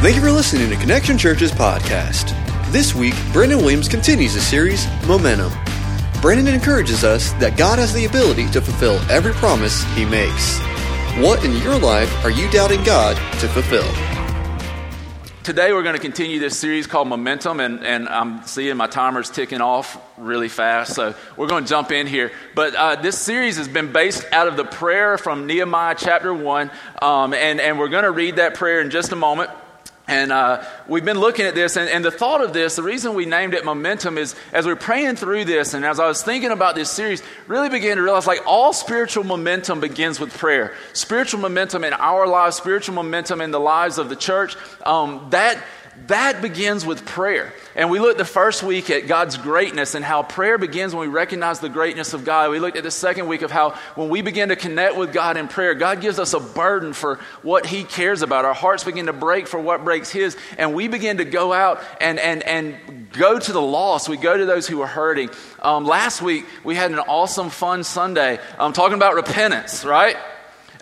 Thank you for listening to Connection Church's podcast. This week, Brandon Williams continues the series, Momentum. Brandon encourages us that God has the ability to fulfill every promise he makes. What in your life are you doubting God to fulfill? Today, we're going to continue this series called Momentum, and, and I'm seeing my timers ticking off really fast, so we're going to jump in here. But uh, this series has been based out of the prayer from Nehemiah chapter 1, um, and, and we're going to read that prayer in just a moment. And uh, we've been looking at this, and, and, the thought of this, the reason we named it Momentum is as we're praying through this, and as I was thinking about this series, really began to realize like all spiritual momentum begins with prayer. Spiritual momentum in our lives, spiritual momentum in the lives of the church, um, that that begins with prayer. And we looked the first week at God's greatness and how prayer begins when we recognize the greatness of God. We looked at the second week of how when we begin to connect with God in prayer, God gives us a burden for what He cares about. Our hearts begin to break for what breaks His. And we begin to go out and, and, and go to the lost. We go to those who are hurting. Um, last week, we had an awesome, fun Sunday um, talking about repentance, right?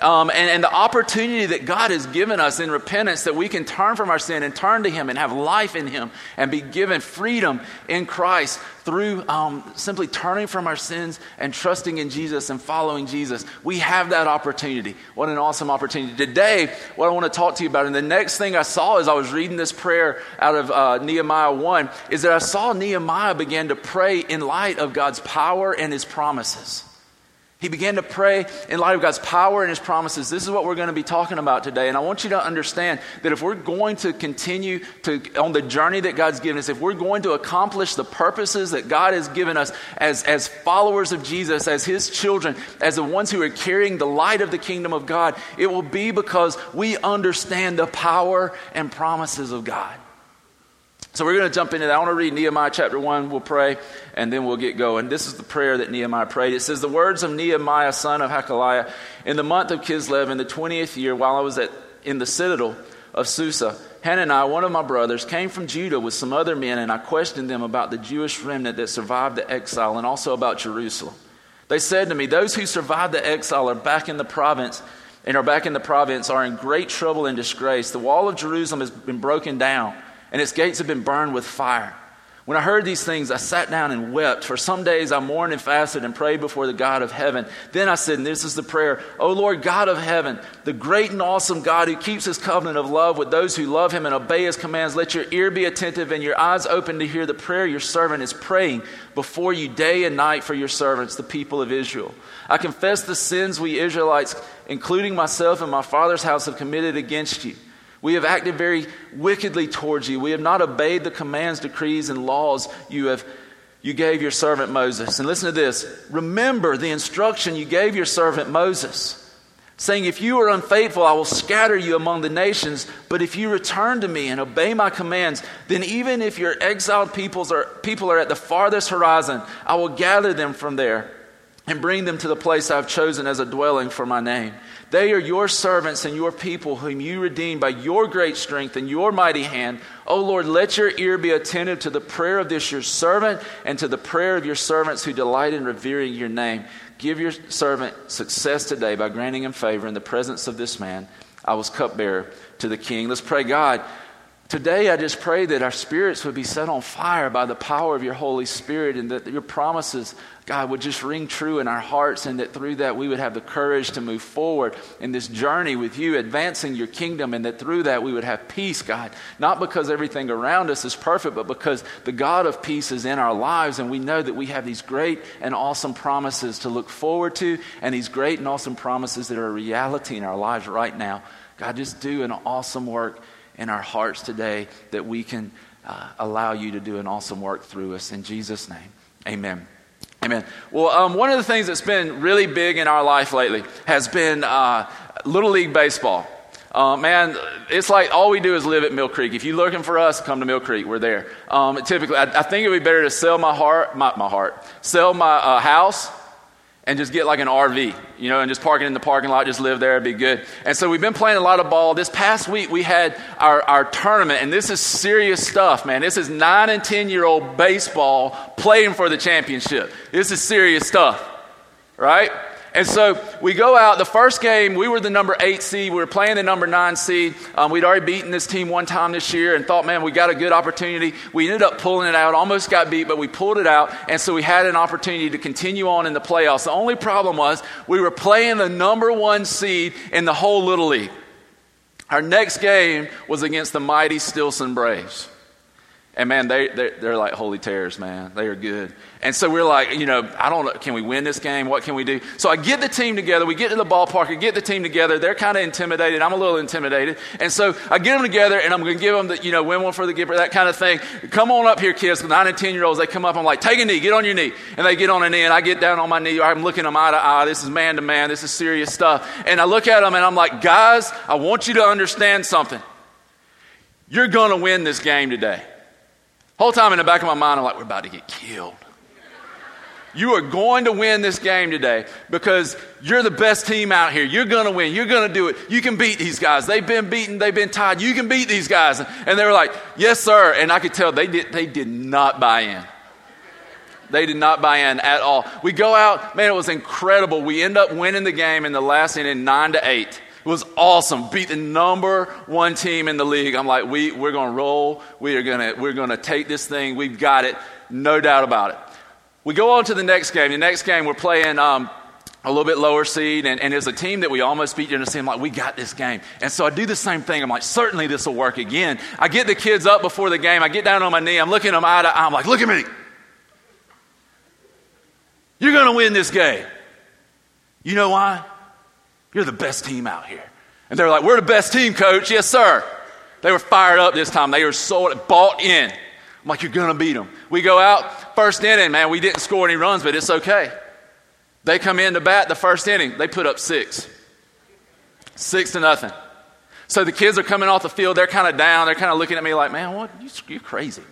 Um, and, and, the opportunity that God has given us in repentance that we can turn from our sin and turn to Him and have life in Him and be given freedom in Christ through um, simply turning from our sins and trusting in Jesus and following Jesus. We have that opportunity. What an awesome opportunity. Today, what I want to talk to you about, and the next thing I saw as I was reading this prayer out of uh, Nehemiah 1, is that I saw Nehemiah begin to pray in light of God's power and His promises. He began to pray in light of God's power and His promises. This is what we're going to be talking about today. And I want you to understand that if we're going to continue to, on the journey that God's given us, if we're going to accomplish the purposes that God has given us as, as followers of Jesus, as His children, as the ones who are carrying the light of the kingdom of God, it will be because we understand the power and promises of God. So we're going to jump into that. I want to read Nehemiah chapter 1. We'll pray, and then we'll get going. This is the prayer that Nehemiah prayed. It says, The words of Nehemiah, son of Hachaliah, in the month of Kislev, in the 20th year, while I was at, in the citadel of Susa, Hananiah, one of my brothers, came from Judah with some other men, and I questioned them about the Jewish remnant that survived the exile and also about Jerusalem. They said to me, Those who survived the exile are back in the province and are back in the province are in great trouble and disgrace. The wall of Jerusalem has been broken down and its gates have been burned with fire. When I heard these things, I sat down and wept. For some days I mourned and fasted and prayed before the God of heaven. Then I said, and this is the prayer O Lord God of heaven, the great and awesome God who keeps his covenant of love with those who love him and obey his commands, let your ear be attentive and your eyes open to hear the prayer your servant is praying before you day and night for your servants, the people of Israel. I confess the sins we Israelites, including myself and my father's house, have committed against you. We have acted very wickedly towards you. We have not obeyed the commands, decrees, and laws you have you gave your servant Moses. And listen to this. Remember the instruction you gave your servant Moses, saying, If you are unfaithful, I will scatter you among the nations. But if you return to me and obey my commands, then even if your exiled peoples are, people are at the farthest horizon, I will gather them from there and bring them to the place I've chosen as a dwelling for my name. They are your servants and your people, whom you redeemed by your great strength and your mighty hand. O Lord, let your ear be attentive to the prayer of this your servant and to the prayer of your servants who delight in revering your name. Give your servant success today by granting him favor in the presence of this man. I was cupbearer to the king. Let's pray, God. Today, I just pray that our spirits would be set on fire by the power of your Holy Spirit and that your promises, God, would just ring true in our hearts and that through that we would have the courage to move forward in this journey with you, advancing your kingdom, and that through that we would have peace, God. Not because everything around us is perfect, but because the God of peace is in our lives and we know that we have these great and awesome promises to look forward to and these great and awesome promises that are a reality in our lives right now. God, just do an awesome work in our hearts today that we can uh, allow you to do an awesome work through us. In Jesus' name, amen. Amen. Well, um, one of the things that's been really big in our life lately has been uh, Little League Baseball. Uh, man, it's like all we do is live at Mill Creek. If you're looking for us, come to Mill Creek. We're there. Um, typically, I, I, think it would be better to sell my heart, my, my heart, sell my uh, house and just get like an RV, you know, and just park it in the parking lot, just live there, it'd be good. And so we've been playing a lot of ball. This past week we had our, our tournament, and this is serious stuff, man. This is nine and 10 year old baseball playing for the championship. This is serious stuff, right? And so we go out. The first game, we were the number eight seed. We were playing the number nine seed. Um, we'd already beaten this team one time this year and thought, man, we got a good opportunity. We ended up pulling it out. Almost got beat, but we pulled it out. And so we had an opportunity to continue on in the playoffs. The only problem was we were playing the number one seed in the whole Little League. Our next game was against the mighty Stilson Braves. And man, they, they're, they're, like holy terrors, man. They are good. And so we're like, you know, I don't know, can we win this game? What can we do? So I get the team together. We get to the ballpark. I get the team together. They're kind of intimidated. I'm a little intimidated. And so I get them together and I'm going to give them the, you know, win one for the Gipper, that kind of thing. Come on up here, kids. Nine and 10 year olds, they come up. I'm like, take a knee, get on your knee. And they get on a knee and I get down on my knee. I'm looking them eye to eye. This is man to man. This is serious stuff. And I look at them and I'm like, guys, I want you to understand something. You're going to win this game today. Whole time in the back of my mind, I'm like, we're about to get killed. You are going to win this game today because you're the best team out here. You're going to win. You're going to do it. You can beat these guys. They've been beaten. They've been tied. You can beat these guys. And they were like, yes, sir. And I could tell they did, they did not buy in. They did not buy in at all. We go out, man, it was incredible. We end up winning the game in the last inning, nine to eight. It was awesome. Beat the number one team in the league. I'm like, we, we're going to roll. We are to, we're going to take this thing. We've got it. No doubt about it. We go on to the next game. The next game, we're playing um, a little bit lower seed, and, and it's a team that we almost beat. You know, I'm like, we got this game. And so I do the same thing. I'm like, certainly this will work again. I get the kids up before the game. I get down on my knee. I'm looking them eye to eye. I'm like, look at me. You're going to win this game. You know why? You're the best team out here. And they're like, We're the best team, coach. Yes, sir. They were fired up this time. They were so bought in. I'm like, You're going to beat them. We go out, first inning, man, we didn't score any runs, but it's okay. They come in to bat the first inning, they put up six. Six to nothing. So the kids are coming off the field, they're kind of down, they're kind of looking at me like, Man, what? You're crazy.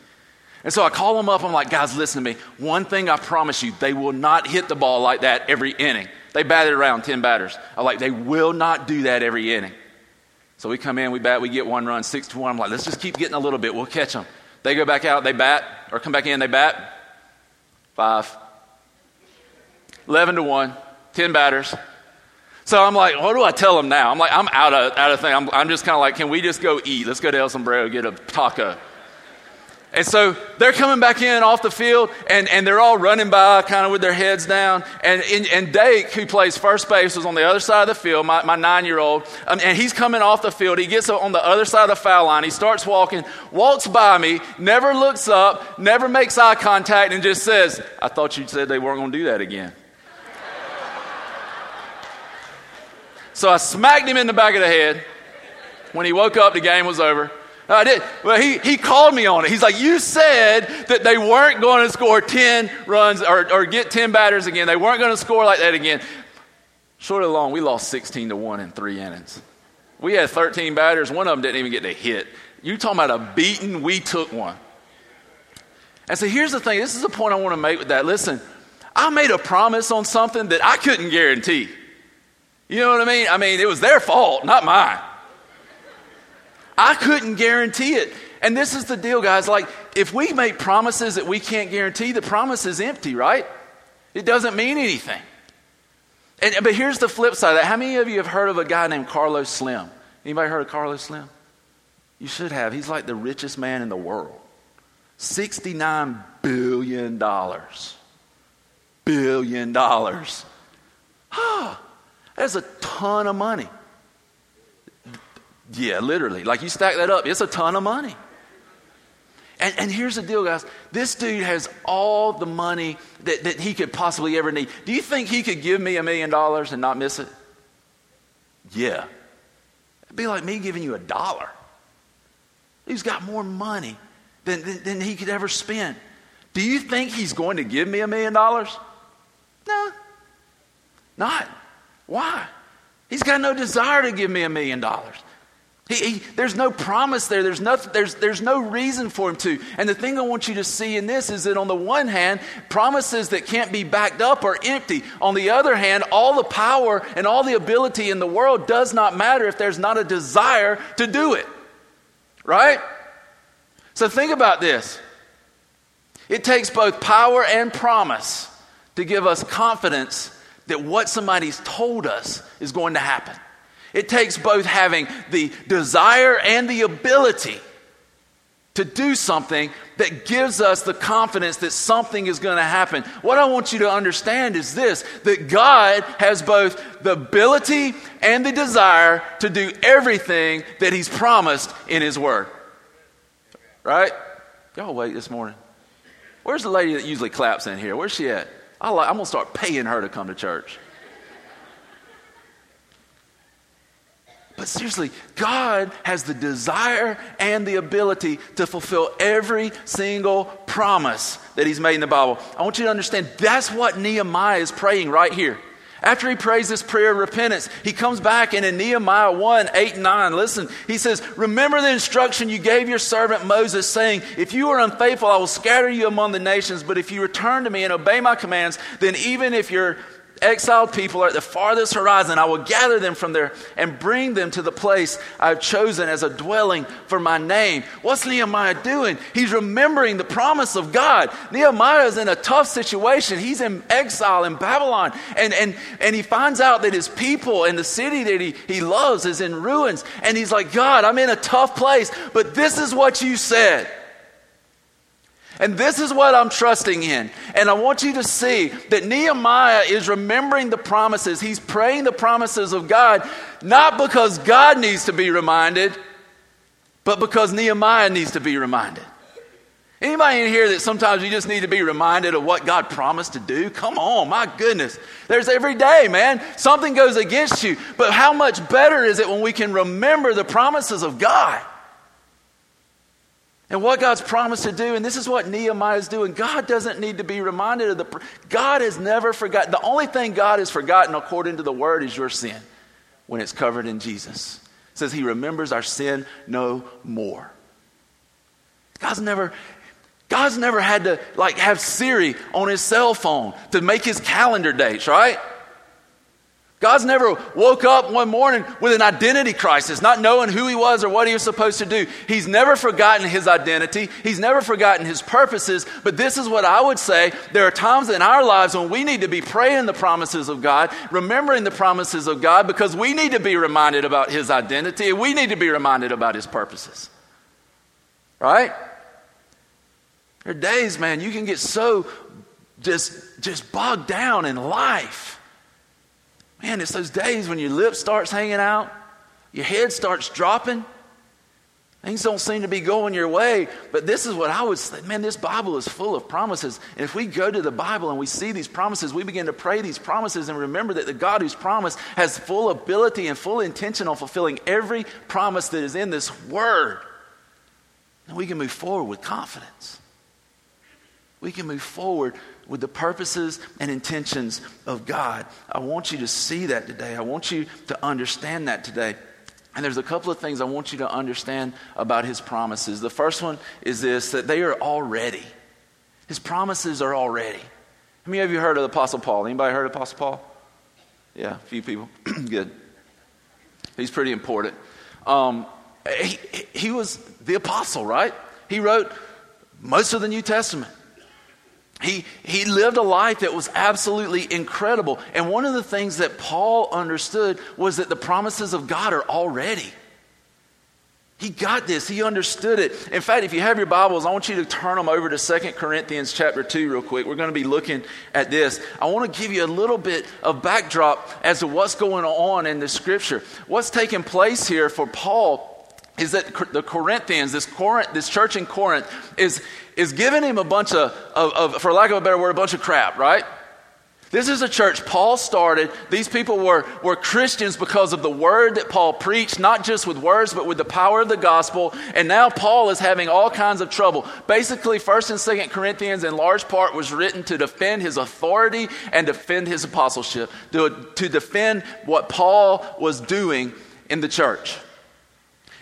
And so I call them up, I'm like, Guys, listen to me. One thing I promise you, they will not hit the ball like that every inning. They batted around 10 batters. I'm like, they will not do that every inning. So we come in, we bat, we get one run, six to one. I'm like, let's just keep getting a little bit. We'll catch them. They go back out, they bat, or come back in, they bat. Five. 11 to 1, 10 batters. So I'm like, what do I tell them now? I'm like, I'm out of, out of thing. I'm, I'm just kind of like, can we just go eat? Let's go to El Sombrero, get a taco. And so they're coming back in off the field, and, and they're all running by kind of with their heads down. And, and, and Dake, who plays first base, was on the other side of the field, my, my nine year old. Um, and he's coming off the field. He gets on the other side of the foul line. He starts walking, walks by me, never looks up, never makes eye contact, and just says, I thought you said they weren't going to do that again. so I smacked him in the back of the head. When he woke up, the game was over. I did. Well, he, he called me on it. He's like, You said that they weren't going to score 10 runs or, or get 10 batters again. They weren't going to score like that again. Short of long, we lost 16 to 1 in three innings. We had 13 batters. One of them didn't even get to hit. You talking about a beating? We took one. And so here's the thing this is the point I want to make with that. Listen, I made a promise on something that I couldn't guarantee. You know what I mean? I mean, it was their fault, not mine. I couldn't guarantee it. And this is the deal, guys. Like, if we make promises that we can't guarantee, the promise is empty, right? It doesn't mean anything. And, but here's the flip side of that. How many of you have heard of a guy named Carlos Slim? Anybody heard of Carlos Slim? You should have. He's like the richest man in the world. $69 billion. Billion dollars. That's a ton of money. Yeah, literally. Like you stack that up, it's a ton of money. And, and, here's the deal, guys. This dude has all the money that, that he could possibly ever need. Do you think he could give me a million dollars and not miss it? Yeah. It'd be like me giving you a dollar. He's got more money than, than, than he could ever spend. Do you think he's going to give me a million dollars? No. Not. Why? He's got no desire to give me a million dollars. He, he, there's no promise there. There's, nothing, there's, there's no reason for him to. And the thing I want you to see in this is that on the one hand, promises that can't be backed up are empty. On the other hand, all the power and all the ability in the world does not matter if there's not a desire to do it. Right? So think about this. It takes both power and promise to give us confidence that what somebody's told us is going to happen. It takes both having the desire and the ability to do something that gives us the confidence that something is going to happen. What I want you to understand is this that God has both the ability and the desire to do everything that He's promised in His Word. Right? Y'all wait this morning. Where's the lady that usually claps in here? Where's she at? I'm going to start paying her to come to church. But seriously, God has the desire and the ability to fulfill every single promise that He's made in the Bible. I want you to understand that's what Nehemiah is praying right here. After he prays this prayer of repentance, he comes back and in Nehemiah 1 8 and 9, listen, he says, Remember the instruction you gave your servant Moses, saying, If you are unfaithful, I will scatter you among the nations, but if you return to me and obey my commands, then even if you're exiled people are at the farthest horizon. I will gather them from there and bring them to the place I've chosen as a dwelling for my name. What's Nehemiah doing? He's remembering the promise of God. Nehemiah is in a tough situation. He's in exile in Babylon, and, and, and he finds out that his people and the city that he, he loves is in ruins. And he's like, God, I'm in a tough place, but this is what you said. And this is what I'm trusting in. And I want you to see that Nehemiah is remembering the promises. He's praying the promises of God, not because God needs to be reminded, but because Nehemiah needs to be reminded. Anybody in here that sometimes you just need to be reminded of what God promised to do? Come on, my goodness. There's every day, man. Something goes against you. But how much better is it when we can remember the promises of God? And what God's promised to do. And this is what Nehemiah is doing. God doesn't need to be reminded of the. God has never forgotten. The only thing God has forgotten, according to the word, is your sin when it's covered in Jesus. It says he remembers our sin no more. God's never. God's never had to like have Siri on his cell phone to make his calendar dates, right? God's never woke up one morning with an identity crisis, not knowing who he was or what he was supposed to do. He's never forgotten his identity. He's never forgotten his purposes. But this is what I would say. There are times in our lives when we need to be praying the promises of God, remembering the promises of God, because we need to be reminded about his identity and we need to be reminded about his purposes. Right? There are days, man, you can get so just, just bogged down in life Man, it's those days when your lip starts hanging out, your head starts dropping. Things don't seem to be going your way. But this is what I would say man, this Bible is full of promises. And if we go to the Bible and we see these promises, we begin to pray these promises and remember that the God who's promised has full ability and full intention on fulfilling every promise that is in this Word. And we can move forward with confidence. We can move forward with the purposes and intentions of God. I want you to see that today. I want you to understand that today. And there's a couple of things I want you to understand about his promises. The first one is this that they are already. His promises are already. How many of you heard of the Apostle Paul? Anybody heard of Apostle Paul? Yeah, a few people. Good. He's pretty important. Um, he, he was the apostle, right? He wrote most of the New Testament. He, he lived a life that was absolutely incredible. And one of the things that Paul understood was that the promises of God are already. He got this. He understood it. In fact, if you have your Bibles, I want you to turn them over to Second Corinthians chapter 2 real quick. We're going to be looking at this. I want to give you a little bit of backdrop as to what's going on in the scripture. What's taking place here for Paul is that the Corinthians, this Corinth, this church in Corinth, is, is giving him a bunch of, of, of, for lack of a better word, a bunch of crap, right? This is a church Paul started. These people were, were Christians because of the word that Paul preached, not just with words, but with the power of the gospel. And now Paul is having all kinds of trouble. Basically, 1st and 2nd Corinthians, in large part, was written to defend his authority and defend his apostleship, to, to defend what Paul was doing in the church.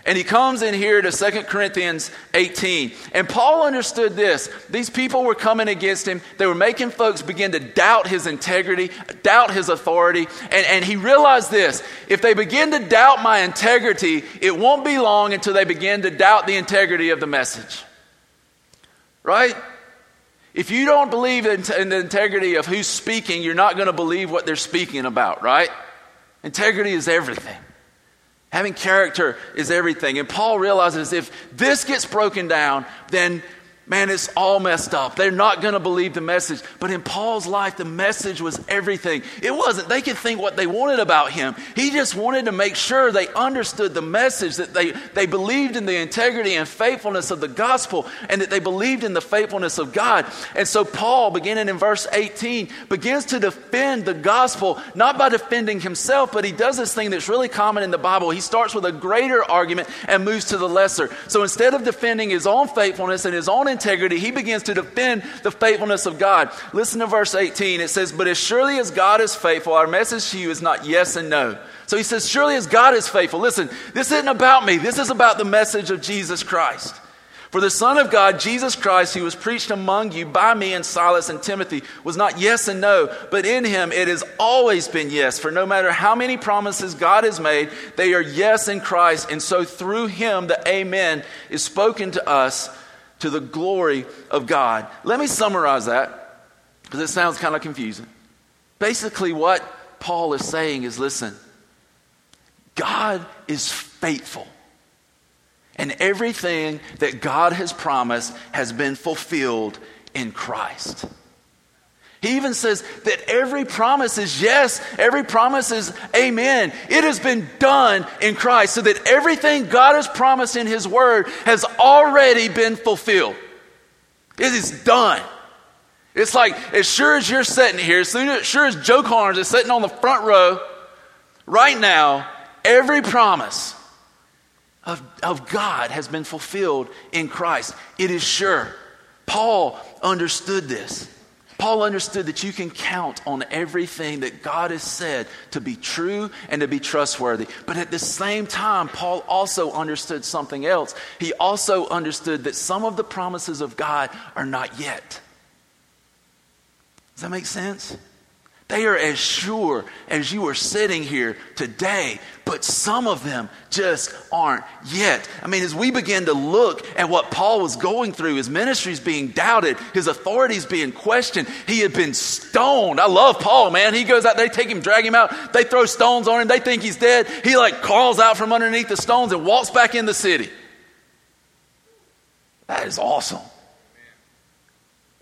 And he comes in here to 2 Corinthians 18. And Paul understood this. These people were coming against him. They were making folks begin to doubt his integrity, doubt his authority. And, and he realized this if they begin to doubt my integrity, it won't be long until they begin to doubt the integrity of the message. Right? If you don't believe in, in the integrity of who's speaking, you're not going to believe what they're speaking about, right? Integrity is everything. Having character is everything. And Paul realizes if this gets broken down, then man, it's all messed up. They're not going to believe the message. But in Paul's life, the message was everything. It wasn't, they could think what they wanted about him. He just wanted to make sure they understood the message, that they, they believed in the integrity and faithfulness of the gospel, and that they believed in the faithfulness of God. And so Paul, beginning in verse 18, begins to defend the gospel, not by defending himself, but he does this thing that's really common in the Bible. He starts with a greater argument and moves to the lesser. So instead of defending his own faithfulness and his own integrity, he begins to defend the faithfulness of God. Listen to verse 18. It says, But as surely as God is faithful, our message to you is not yes and no. So he says, Surely as God is faithful. Listen, this isn't about me, this is about the message of Jesus Christ. For the Son of God, Jesus Christ, who was preached among you by me and Silas and Timothy, was not yes and no, but in him it has always been yes. For no matter how many promises God has made, they are yes in Christ. And so through him, the Amen is spoken to us to the glory of God. Let me summarize that because it sounds kind of confusing. Basically, what Paul is saying is listen, God is faithful. And everything that God has promised has been fulfilled in Christ. He even says that every promise is yes, every promise is amen. It has been done in Christ, so that everything God has promised in His Word has already been fulfilled. It is done. It's like, as sure as you're sitting here, as sure as Joe Carnes is sitting on the front row right now, every promise of, of God has been fulfilled in Christ. It is sure. Paul understood this. Paul understood that you can count on everything that God has said to be true and to be trustworthy. But at the same time, Paul also understood something else. He also understood that some of the promises of God are not yet. Does that make sense? They are as sure as you are sitting here today, but some of them just aren't yet. I mean, as we begin to look at what Paul was going through, his ministry's being doubted, his authorities being questioned, he had been stoned. I love Paul, man. He goes out, they take him, drag him out, they throw stones on him, they think he's dead. He like crawls out from underneath the stones and walks back in the city. That is awesome.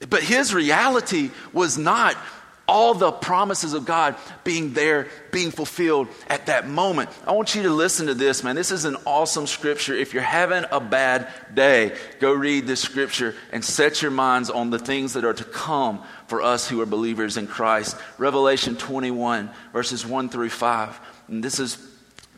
But his reality was not all the promises of God being there, being fulfilled at that moment. I want you to listen to this, man. This is an awesome scripture. If you're having a bad day, go read this scripture and set your minds on the things that are to come for us who are believers in Christ. Revelation 21, verses 1 through 5. And this is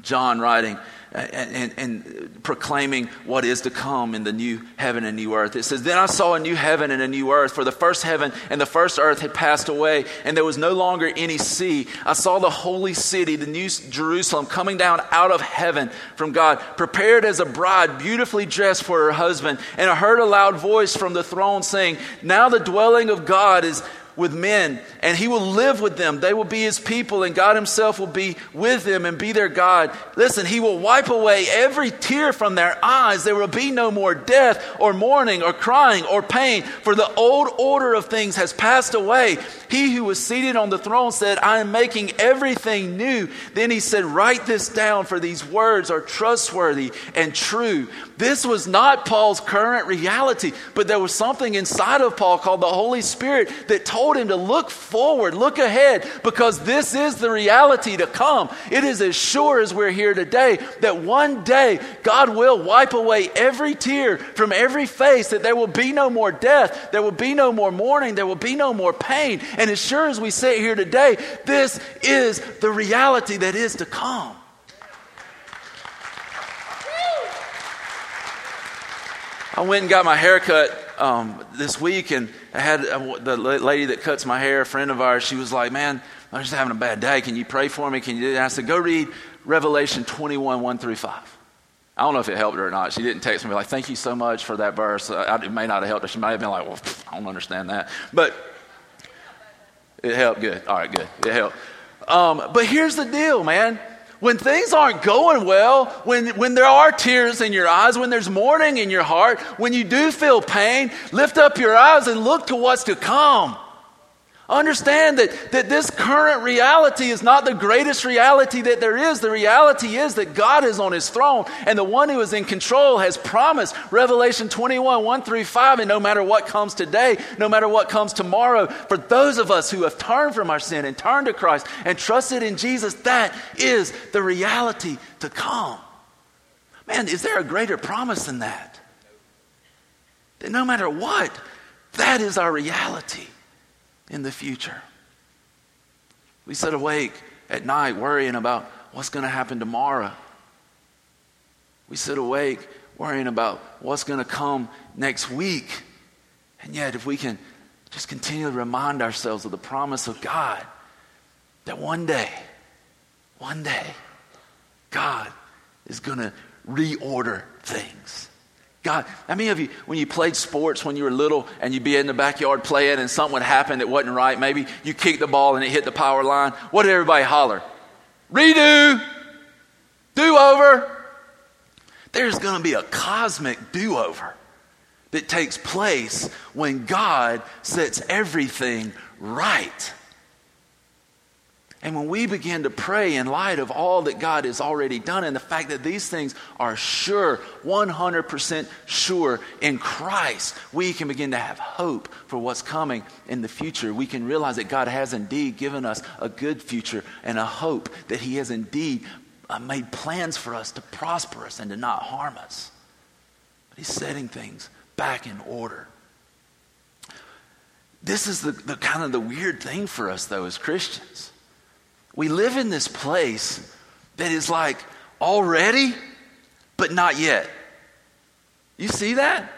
John writing and, and, proclaiming what is to come in the new heaven and new earth. It says, Then I saw a new heaven and a new earth, for the first heaven and the first earth had passed away, and there was no longer any sea. I saw the holy city, the new Jerusalem, coming down out of heaven from God, prepared as a bride, beautifully dressed for her husband. And I heard a loud voice from the throne saying, Now the dwelling of God is with men, and he will live with them. They will be his people, and God himself will be with them and be their God. Listen, he will wipe away every tear from their eyes. There will be no more death, or mourning, or crying, or pain, for the old order of things has passed away. He who was seated on the throne said, I am making everything new. Then he said, Write this down, for these words are trustworthy and true. This was not Paul's current reality, but there was something inside of Paul called the Holy Spirit that told him to look forward, look ahead, because this is the reality to come. It is as sure as we're here today that one day God will wipe away every tear from every face, that there will be no more death, there will be no more mourning, there will be no more pain. And as sure as we sit here today, this is the reality that is to come. I went and got my hair cut um, this week, and I had uh, the lady that cuts my hair, a friend of ours, she was like, Man, I'm just having a bad day. Can you pray for me? Can you? And I said, Go read Revelation 21, 1 through 5. I don't know if it helped her or not. She didn't text me like, "Thank you so much for that verse." Uh, it may not have helped her. She might have been like, "Well, I don't understand that," but it helped. Good. All right. Good. It helped. Um, but here's the deal, man. When things aren't going well, when, when there are tears in your eyes, when there's mourning in your heart, when you do feel pain, lift up your eyes and look to what's to come. Understand that, that this current reality is not the greatest reality that there is. The reality is that God is on his throne and the one who is in control has promised Revelation 21 1 through 5. And no matter what comes today, no matter what comes tomorrow, for those of us who have turned from our sin and turned to Christ and trusted in Jesus, that is the reality to come. Man, is there a greater promise than that? That no matter what, that is our reality in the future. We sit awake at night worrying about what's going to happen tomorrow. We sit awake worrying about what's going to come next week. And yet, if we can just continually remind ourselves of the promise of God that one day, one day, God is going to reorder things. God, how many of you, when you played sports when you were little and you'd be in the backyard playing and something would happen that wasn't right? Maybe you kicked the ball and it hit the power line. What did everybody holler? Redo! Do over! There's going to be a cosmic do over that takes place when God sets everything right. And when we begin to pray in light of all that God has already done and the fact that these things are sure, 100% sure in Christ, we can begin to have hope for what's coming in the future. We can realize that God has indeed given us a good future and a hope that He has indeed uh, made plans for us to prosper us and to not harm us. But He's setting things back in order. This is the, the kind of the weird thing for us, though, as Christians we live in this place that is like already, but not yet. You see that?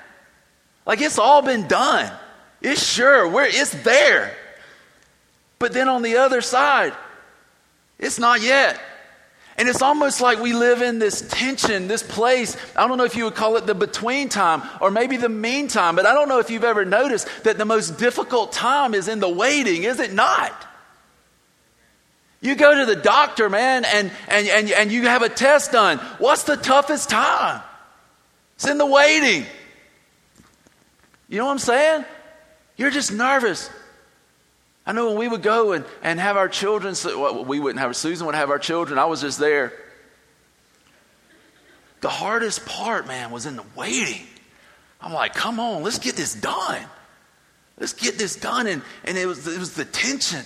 Like it's all been done. It's sure, we're, it's there. But then on the other side, it's not yet. And it's almost like we live in this tension, this place. I don't know if you would call it the between time or maybe the meantime, but I don't know if you've ever noticed that the most difficult time is in the waiting, is it not? You go to the doctor, man, and, and, and, and you have a test done. What's the toughest time? It's in the waiting. You know what I'm saying? You're just nervous. I know when we would go and, and have our children, well, we wouldn't have, Susan would have our children. I was just there. The hardest part, man, was in the waiting. I'm like, come on, let's get this done. Let's get this done. And, and it, was, it was the tension.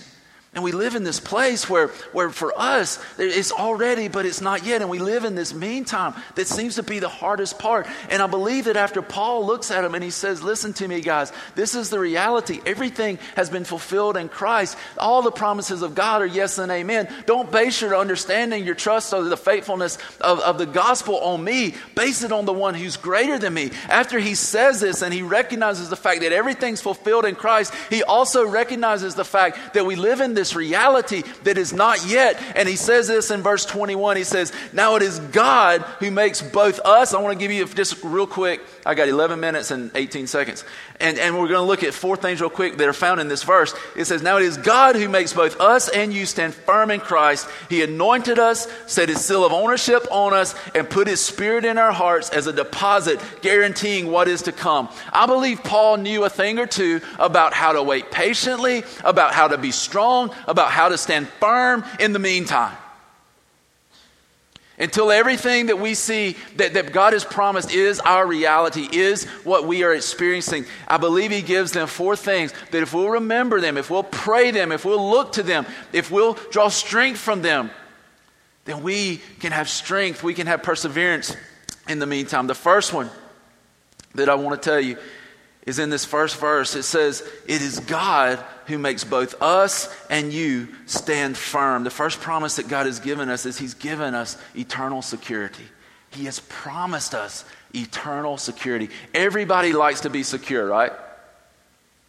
And we live in this place where, where for us, it's already, but it's not yet. And we live in this meantime that seems to be the hardest part. And I believe that after Paul looks at him and he says, Listen to me, guys, this is the reality. Everything has been fulfilled in Christ. All the promises of God are yes and amen. Don't base your understanding, your trust, or the faithfulness of, of the gospel on me. Base it on the one who's greater than me. After he says this and he recognizes the fact that everything's fulfilled in Christ, he also recognizes the fact that we live in this reality that is not yet. And he says this in verse 21. He says, Now it is God who makes both us. I want to give you just real quick. I got 11 minutes and 18 seconds. And, and we're going to look at four things real quick that are found in this verse. It says, Now it is God who makes both us and you stand firm in Christ. He anointed us, set his seal of ownership on us, and put his spirit in our hearts as a deposit, guaranteeing what is to come. I believe Paul knew a thing or two about how to wait patiently, about how to be strong, about how to stand firm in the meantime. Until everything that we see that, that God has promised is our reality, is what we are experiencing, I believe He gives them four things that if we'll remember them, if we'll pray them, if we'll look to them, if we'll draw strength from them, then we can have strength, we can have perseverance in the meantime. The first one that I want to tell you is in this first verse. It says, It is God who makes both us and you stand firm. The first promise that God has given us is He's given us eternal security. He has promised us eternal security. Everybody likes to be secure, right?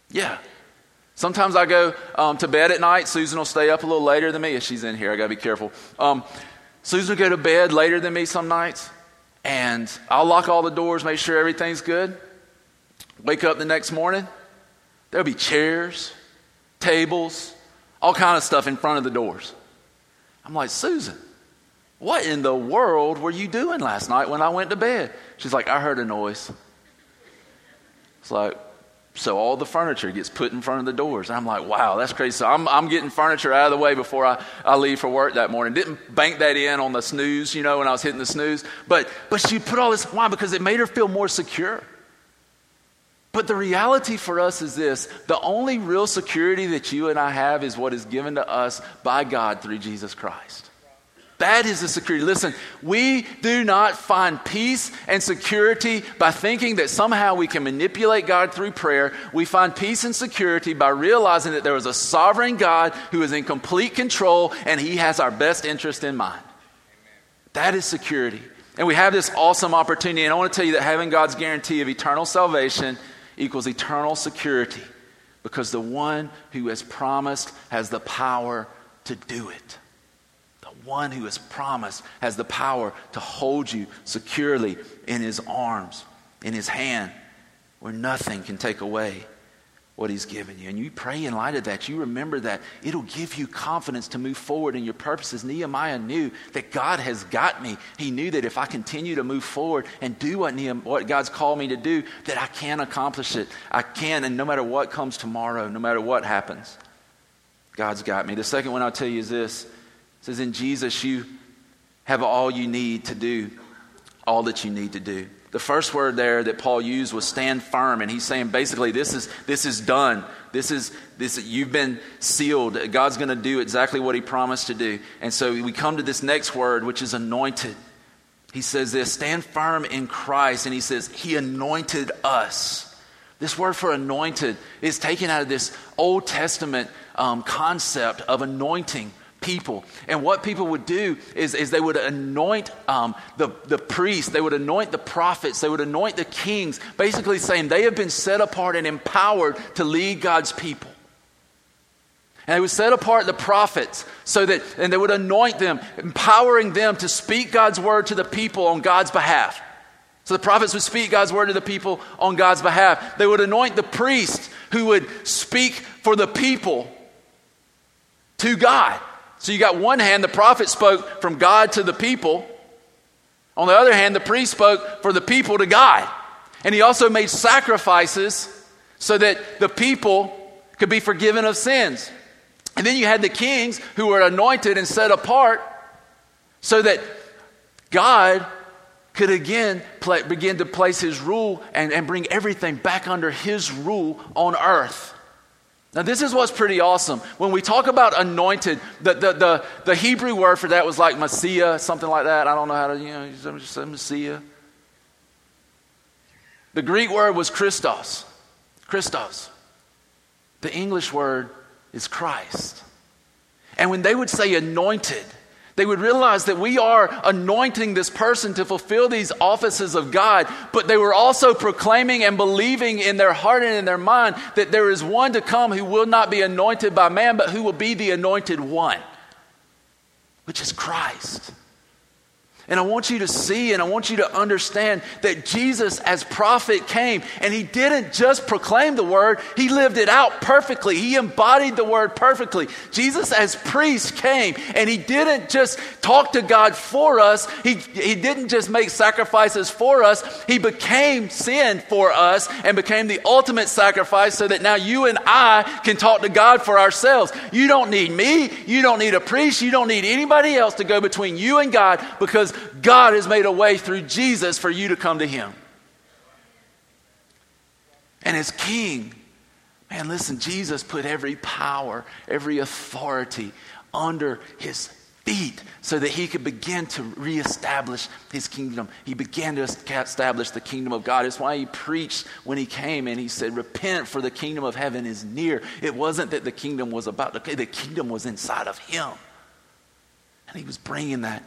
Yeah. Sometimes I go um, to bed at night. Susan will stay up a little later than me. If she's in here, I got to be careful. Um, Susan will go to bed later than me some nights, and I'll lock all the doors, make sure everything's good. Wake up the next morning, there'll be chairs, tables, all kind of stuff in front of the doors. I'm like, Susan, What in the world were you doing last night when I went to bed? She's like, I heard a noise. It's like, so all the furniture gets put in front of the doors. I'm like, wow, that's crazy. So I'm, I'm getting furniture out of the way before I, I leave for work that morning. Didn't bank that in on the snooze, you know, when I was hitting the snooze. But, but she put all this, why? Because it made her feel more secure. But the reality for us is this the only real security that you and I have is what is given to us by God through Jesus Christ. That is the security. Listen, we do not find peace and security by thinking that somehow we can manipulate God through prayer. We find peace and security by realizing that there is a sovereign God who is in complete control and he has our best interest in mind. That is security. And we have this awesome opportunity. And I want to tell you that having God's guarantee of eternal salvation equals eternal security because the one who has promised has the power to do it. The one who has promised has the power to hold you securely in his arms, in his hand, where nothing can take away what he's given you. And you pray in light of that. You remember that. It'll give you confidence to move forward in your purposes. Nehemiah knew that God has got me. He knew that if I continue to move forward and do what, Nehemiah, what God's called me to do, that I can accomplish it. I can, and no matter what comes tomorrow, no matter what happens, God's got me. The second one I'll tell you is this it says, In Jesus, you have all you need to do all that you need to do. The first word there that Paul used was stand firm, and he's saying basically this is this is done. This is this you've been sealed. God's going to do exactly what he promised to do. And so we come to this next word, which is anointed. He says this, stand firm in Christ, and he says he anointed us. This word for anointed is taken out of this Old Testament um, concept of anointing people. And what people would do is, is they would anoint um, the, the priests, they would anoint the prophets, they would anoint the kings, basically saying they have been set apart and empowered to lead God's people. And they would set apart the prophets so that, and they would anoint them, empowering them to speak God's word to the people on God's behalf. So the prophets would speak God's word to the people on God's behalf. They would anoint the priests who would speak for the people to God. So you got one hand, the prophet spoke from God to the people. On the other hand, the priest spoke for the people to God. And he also made sacrifices so that the people could be forgiven of sins. And then you had the kings who were anointed and set apart so that God could again play, begin to place his rule and, and bring everything back under his rule on earth. Now, this is what's pretty awesome. When we talk about anointed, the, the, the, the Hebrew word for that was like Messiah, something like that. I don't know how to, you know, just say Messiah. The Greek word was Christos. Christos. The English word is Christ. And when they would say anointed, they would realize that we are anointing this person to fulfill these offices of God, but they were also proclaiming and believing in their heart and in their mind that there is one to come who will not be anointed by man, but who will be the anointed one, which is Christ. And I want you to see and I want you to understand that Jesus, as prophet, came and he didn't just proclaim the word, he lived it out perfectly. He embodied the word perfectly. Jesus, as priest, came and he didn't just talk to God for us, he, he didn't just make sacrifices for us, he became sin for us and became the ultimate sacrifice so that now you and I can talk to God for ourselves. You don't need me, you don't need a priest, you don't need anybody else to go between you and God because God has made a way through Jesus for you to come to Him. And as King, man, listen, Jesus put every power, every authority under His feet so that He could begin to reestablish His kingdom. He began to establish the kingdom of God. It's why He preached when He came and He said, Repent, for the kingdom of heaven is near. It wasn't that the kingdom was about, to kingdom, the kingdom was inside of Him. And He was bringing that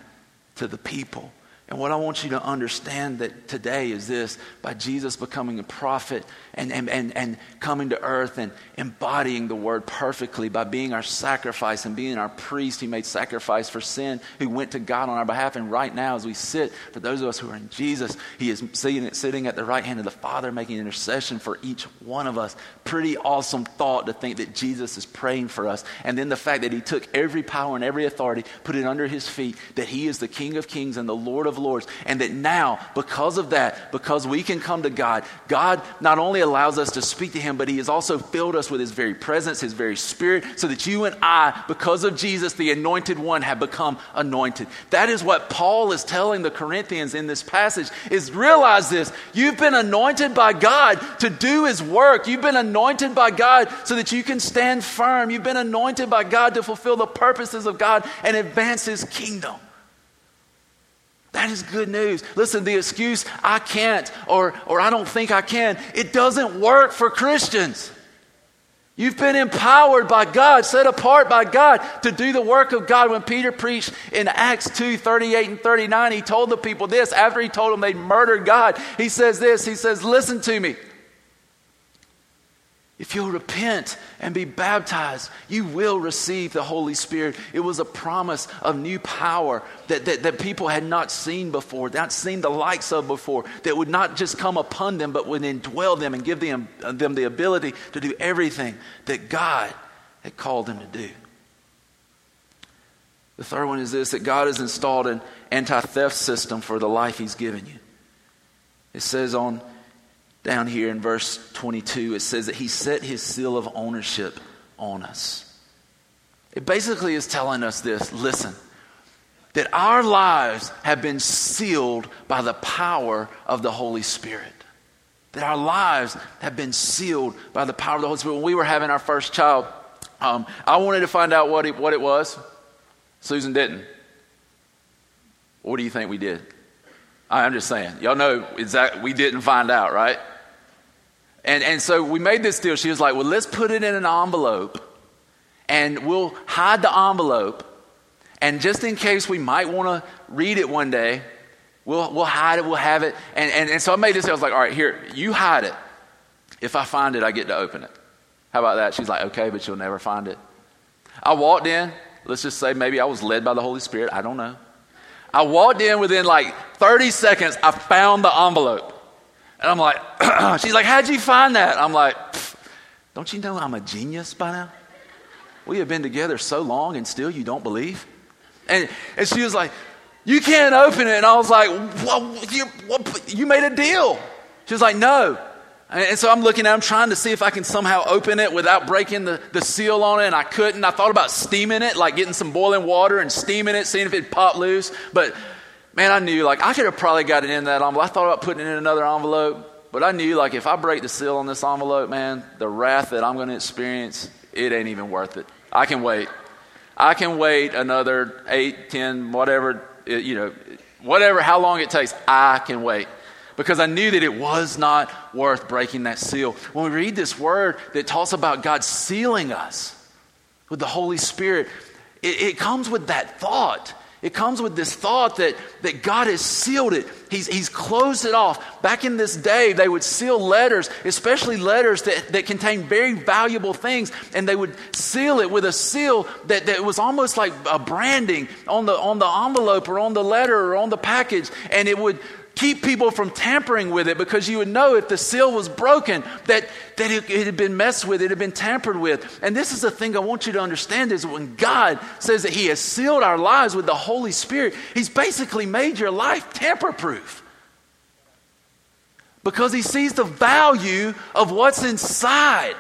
to the people. And what I want you to understand that today is this by Jesus becoming a prophet and, and, and, and coming to earth and embodying the word perfectly by being our sacrifice and being our priest. He made sacrifice for sin, who went to God on our behalf. And right now, as we sit, for those of us who are in Jesus, He is sitting, sitting at the right hand of the Father, making intercession for each one of us. Pretty awesome thought to think that Jesus is praying for us. And then the fact that He took every power and every authority, put it under His feet, that He is the King of kings and the Lord of lords. And that now, because of that, because we can come to God, God not only allows us to speak to Him, but He has also filled us with His very presence, His very Spirit, so that you and I, because of Jesus, the anointed one, have become anointed. That is what Paul is telling the Corinthians in this passage is realize this. You've been anointed by God to do His work. You've been anointed by God so that you can stand firm. You've been anointed by God to fulfill the purposes of God and advance His kingdom. That is good news. Listen, the excuse, I can't or, or I don't think I can, it doesn't work for Christians. You've been empowered by God, set apart by God to do the work of God. When Peter preached in Acts 2 38 and 39, he told the people this after he told them they'd murdered God. He says this He says, Listen to me. If you'll repent and be baptized, you will receive the Holy Spirit. It was a promise of new power that, that, that, people had not seen before, not seen the likes of before, that would not just come upon them, but would indwell them and give them, them the ability to do everything that God had called them to do. The third one is this that God has installed an anti theft system for the life He's given you. It says on down here in verse 22, it says that he set his seal of ownership on us. It basically is telling us this listen, that our lives have been sealed by the power of the Holy Spirit. That our lives have been sealed by the power of the Holy Spirit. When we were having our first child, um, I wanted to find out what it, what it was. Susan didn't. What do you think we did? I'm just saying. Y'all know exactly, we didn't find out, right? And, and so we made this deal. She was like, well, let's put it in an envelope and we'll hide the envelope. And just in case we might want to read it one day, we'll, we'll hide it, we'll have it. And, and, and so I made this deal. I was like, all right, here, you hide it. If I find it, I get to open it. How about that? She's like, okay, but you'll never find it. I walked in. Let's just say maybe I was led by the Holy Spirit. I don't know. I walked in within like 30 seconds, I found the envelope. And I'm like, she's like, how'd you find that? I'm like, don't you know I'm a genius by now? We have been together so long and still you don't believe? And, and she was like, you can't open it. And I was like, well, you, you made a deal. She was like, no. And so I'm looking at him trying to see if I can somehow open it without breaking the, the seal on it, and I couldn't. I thought about steaming it, like getting some boiling water and steaming it, seeing if it'd pop loose. But man, I knew like I could have probably got it in that envelope. I thought about putting it in another envelope, but I knew like if I break the seal on this envelope, man, the wrath that I'm going to experience, it ain't even worth it. I can wait. I can wait another eight, ten, whatever, you know, whatever, how long it takes. I can wait because I knew that it was not worth breaking that seal. When we read this word that talks about God sealing us with the Holy Spirit, it, it comes with that thought. It comes with this thought that, that God has sealed it. He's, he's closed it off. Back in this day, they would seal letters, especially letters that, that contain very valuable things, and they would seal it with a seal that, that was almost like a branding on the, on the envelope or on the letter or on the package. And it would keep people from tampering with it because you would know if the seal was broken that, that it, it, had been messed with, it had been tampered with. And this is the thing I want you to understand is when God says that He has sealed our lives with the Holy Spirit, He's basically made your life tamper proof. Because He sees the value of what's inside.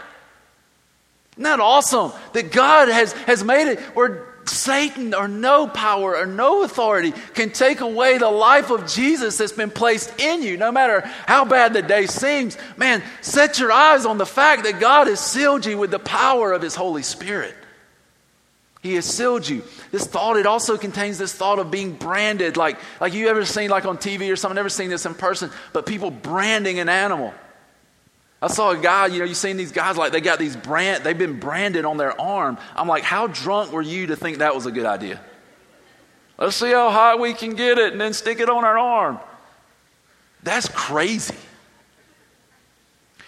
Isn't that awesome? That God has, has made it where Satan or no power or no authority can take away the life of Jesus that's been placed in you, no matter how bad the day seems. Man, set your eyes on the fact that God has sealed you with the power of His Holy Spirit. He has sealed you. This thought, it also contains this thought of being branded. Like, like you ever seen like on TV or something, never seen this in person, but people branding an animal. I saw a guy, you know, you've seen these guys like they got these brand, they've been branded on their arm. I'm like, how drunk were you to think that was a good idea? Let's see how high we can get it and then stick it on our arm. That's crazy.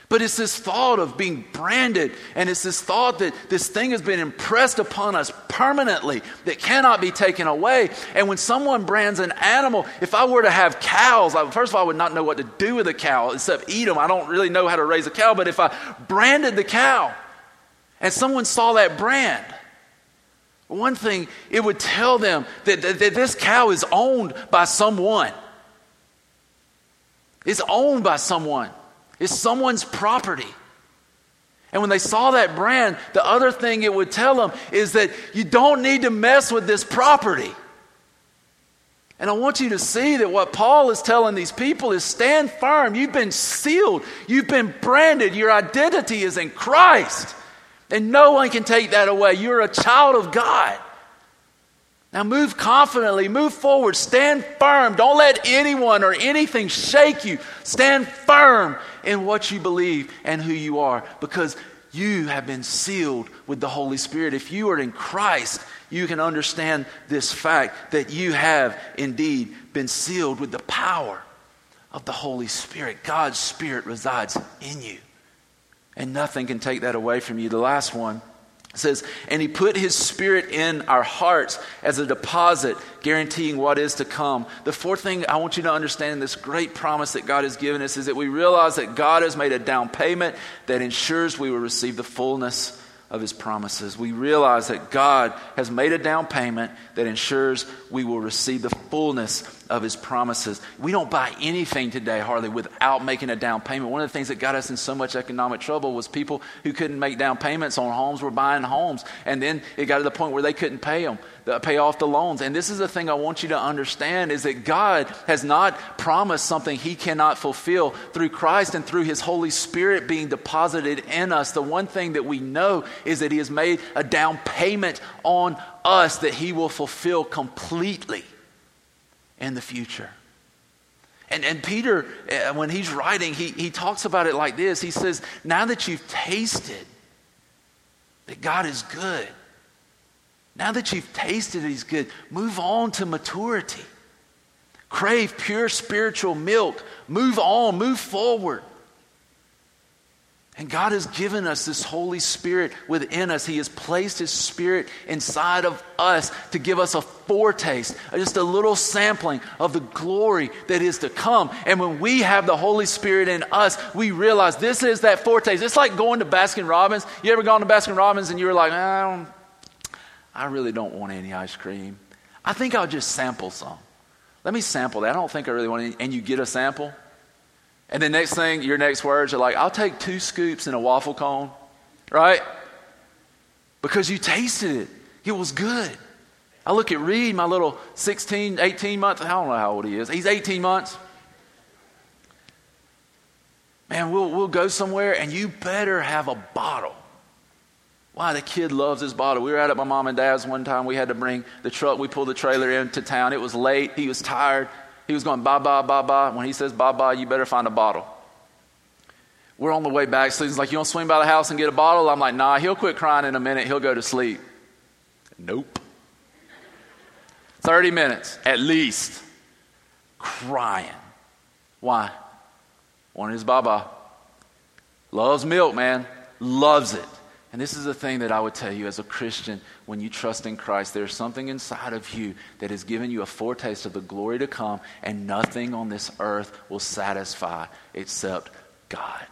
But it's this thought of being branded, and it's this thought that this thing has been impressed upon us permanently that cannot be taken away. And when someone brands an animal, if I were to have cows, I, first of all, I would not know what to do with a cow except eat them. I don't really know how to raise a cow, but if I branded the cow and someone saw that brand, one thing, it would tell them that, that, that this cow is owned by someone. It's owned by someone. It's someone's property. And when they saw that brand, the other thing it would tell them is that you don't need to mess with this property. And I want you to see that what Paul is telling these people is stand firm. You've been sealed, you've been branded, your identity is in Christ. And no one can take that away. You're a child of God. Now move confidently, move forward, stand firm. Don't let anyone or anything shake you. Stand firm in what you believe and who you are because you have been sealed with the Holy Spirit. If you are in Christ, you can understand this fact that you have indeed been sealed with the power of the Holy Spirit. God's Spirit resides in you, and nothing can take that away from you. The last one it says, and he put his spirit in our hearts as a deposit, guaranteeing what is to come. The fourth thing I want you to understand in this great promise that God has given us is that we realize that God has made a down payment that ensures we will receive the fullness of his promises. We realize that God has made a down payment that ensures we will receive the fullness of his promises. We don't buy anything today, hardly, without making a down payment. One of the things that got us in so much economic trouble was people who couldn't make down payments on homes were buying homes. And then it got to the point where they couldn't pay them, pay off the loans. And this is the thing I want you to understand is that God has not promised something he cannot fulfill through Christ and through his Holy Spirit being deposited in us. The one thing that we know is that he has made a down payment on us that he will fulfill completely in the future. And, and Peter, uh, when he's writing, he, he talks about it like this. He says, Now that you've tasted that God is good, now that you've tasted He's good, move on to maturity. Crave pure spiritual milk. Move on, move forward. And God has given us this Holy Spirit within us. He has placed His Spirit inside of us to give us a foretaste, just a little sampling of the glory that is to come. And when we have the Holy Spirit in us, we realize this is that foretaste. It's like going to Baskin Robbins. You ever gone to Baskin Robbins and you were like, I, don't I really don't want any ice cream. I think I'll just sample some. Let me sample that. I don't think I really want any. And you get a sample and the next thing, your next words are like, I'll take two scoops in a waffle cone, right? Because you tasted it. It was good. I look at Reed, my little 16, 18 months, I don't know how old he is. He's 18 months. Man, we'll, we'll go somewhere and you better have a bottle. Why, the kid loves his bottle. We were out at my mom and dad's one time. We had to bring the truck. We pulled the trailer into town. It was late. He was tired. He was going, ba, ba, ba, ba. When he says, ba, ba, you better find a bottle. We're on the way back. So he's like, You don't swing by the house and get a bottle? I'm like, Nah, he'll quit crying in a minute. He'll go to sleep. Nope. 30 minutes at least crying. Why? Wanted his baba. Loves milk, man. Loves it. And this is the thing that I would tell you as a Christian when you trust in Christ. There's something inside of you that has given you a foretaste of the glory to come, and nothing on this earth will satisfy except God.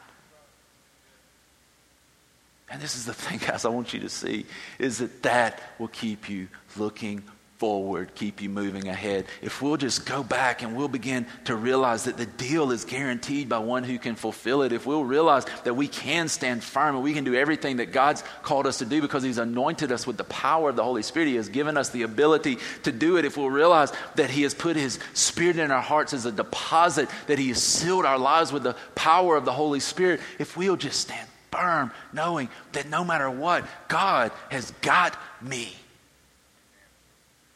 And this is the thing, guys, I want you to see is that that will keep you looking forward, keep you moving ahead. If we'll just go back and we'll begin to realize that the deal is guaranteed by one who can fulfill it, if we'll realize that we can stand firm and we can do everything that God's called us to do because He's anointed us with the power of the Holy Spirit, He has given us the ability to do it. If we'll realize that He has put His Spirit in our hearts as a deposit, that He has sealed our lives with the power of the Holy Spirit, if we'll just stand firm, knowing that no matter what, God has got me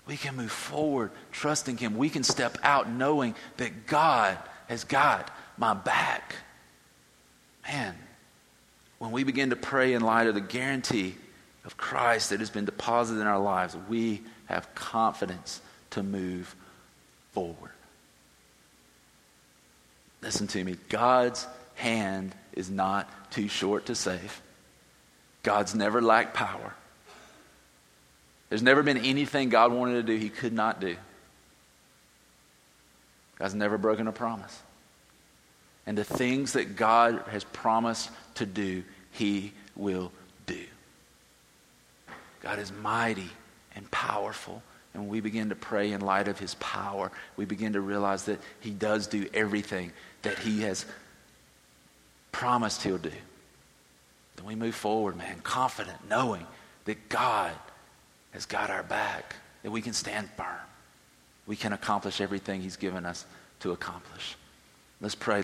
we can move forward trusting Him. We can step out knowing that God has got my back. Man, when we begin to pray in light of the guarantee of Christ that has been deposited in our lives, we have confidence to move forward. Listen to me. God's hand is not too short to save. God's never lacked power. There's never been anything God wanted to do he could not do. God's never broken a promise. And the things that God has promised to do, he will do. God is mighty and powerful. And when we begin to pray in light of his power, we begin to realize that he does do everything that he has promised he'll do. Then we move forward, man, confident, knowing that God has got our back, that we can stand firm. We can accomplish everything he's given us to accomplish. Let's pray.